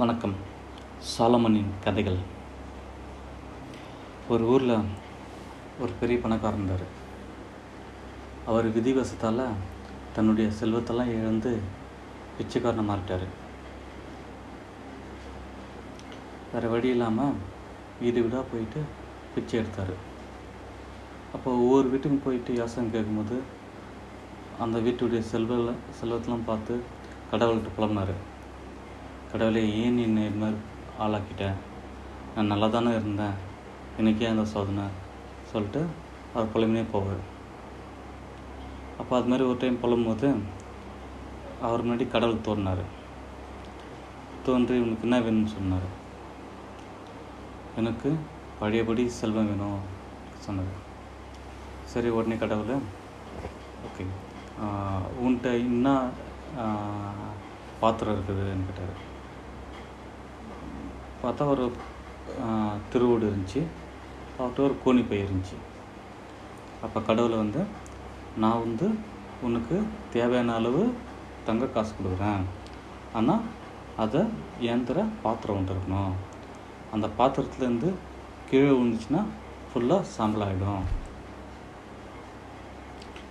வணக்கம். சாலமனின் கதைகள். ஒரு ஊரில் ஒரு பெரிய பணக்காரர் இருந்தார். அவர் விதிவசத்தால் தன்னுடைய செல்வத்தெல்லாம் இழந்து பிச்சைக்காரனை மாறிட்டார். வேறு வழி இல்லாமல் வீடு வீடாக போயிட்டு பிச்சை எடுத்தார். அப்போ ஒவ்வொரு வீட்டுக்கும் போயிட்டு யாசகம் கேட்கும்போது அந்த வீட்டுடைய செல்வ செல்வத்தெல்லாம் பார்த்து கடவுள்கிட்ட புலம்பினார். கடவுளே ஏன் நீ என்னை இது மாதிரி ஆளாக்கிட்டேன் நான் நல்லா தானே இருந்தேன். எனக்கே அந்த சோதனை சொல்லிட்டு அவர் புலம்பினே போவார். அப்போ அது மாதிரி ஒரு டைம் புலம்பும்போது அவர் முன்னாடி கடவுள் தோன்றினார். தோன்றி உனக்கு என்ன வேணும்னு சொன்னார்? எனக்கு பழையபடி செல்வம் வேணும் சொன்னார். சரி உடனே கடவுள் ஓகே. உன்கிட்ட என்ன பாத்திரம் இருக்குதுன்னு கேட்டார். பார்த்தா ஒரு திருவோடு இருந்துச்சு. அவர்கிட்ட ஒரு கோணி இருந்துச்சு. அப்போ கடவுளை வந்து நான் வந்து உனக்கு தேவையான அளவு தங்க காசு கொடுக்குறேன். ஆனால் அதை ஏந்திர பாத்திரம் ஒன்று இருக்கணும். அந்த பாத்திரத்துலேருந்து கீழே விழுந்துச்சுன்னா ஃபுல்லாக சாம்பலாகிடும்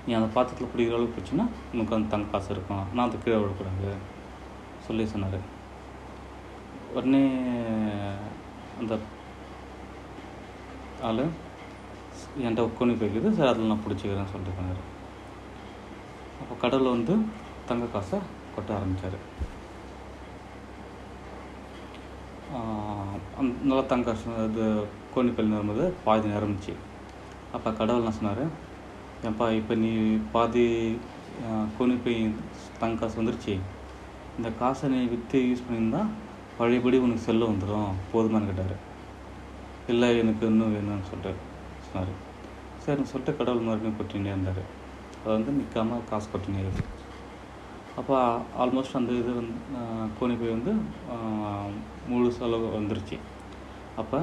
நீ அந்த பாத்திரத்தில் பிடிக்கிற அளவுக்கு போச்சுன்னா உனக்கு அந்த தங்க காசு இருக்கும். நான் அதை கீழே விழக்கூடாது. சொல்லி சொன்னார். உடனே அந்த ஆள் என்கிட்ட உட்காந்து போய்க்குது. சரி அதில் நான் பிடிச்சிக்கிறேன்னு சொல்லிட்டு போனார். அப்போ கடவுள் வந்து தங்க காசை கொட்ட ஆரம்பித்தார் நல்லா தங்க காசு இது பள்ளி நிரம்புது பாதி நிரம்பிச்சு அப்போ கடவுள் என்ன சொன்னார்? ஏன்ப்பா இப்போ நீ பாதி கோணிப்பை தங்க காசு வந்துருச்சு. இந்த காசை நீ விற்று யூஸ் பண்ணியிருந்தால் பழையபடி உனக்கு செல்ல வந்துடும் போதுமானு கேட்டார். இல்லை எனக்கு இன்னும் வேணும்னு சொல்லிட்டு சொன்னார். சரின்னு சொல்லிட்டு கடவுள் மறுபடியும் கொட்டினே இருந்தார். அதை வந்து நிற்காம காசு கொட்டினே இருக்கு. அப்போ ஆல்மோஸ்ட் அந்த இது வந்து கோணிப்பை வந்து முழு செலவு வந்துருச்சு. அப்போ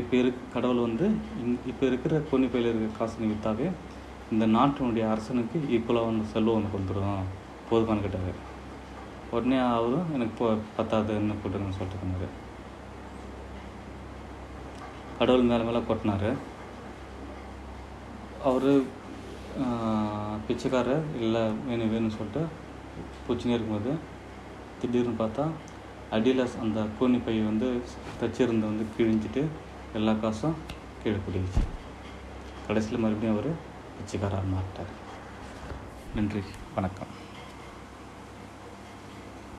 இப்போ இருக் கடவுள் வந்து இங் இப்போ இருக்கிற கோணிப்பையில் இருக்கிற காசு நீ விற்றாவே இந்த நாட்டினுடைய அரசனுக்கு ஈக்குவலாக வந்து செல்வம் உனக்கு வந்துடும் போதுமானு கேட்டார். உடனே அவரும் எனக்கு போ பத்தாதுன்னு என்ன சொல்லிட்டு இருந்தார். கடவுள் மேலே மேலே கொட்டினார். அவர் பிச்சைக்காரர் இல்லை வேணும் வேணும்னு சொல்லிட்டு பூச்சினே இருக்கும்போது திடீர்னு பார்த்தா அடியில் அந்த கூனி பை வந்து தச்சிருந்த வந்து கிழிஞ்சிட்டு எல்லா காசும் கீழே குடிச்சு கடைசியில் மறுபடியும் அவர் பிச்சைக்காரர் மாட்டார் நன்றி வணக்கம்.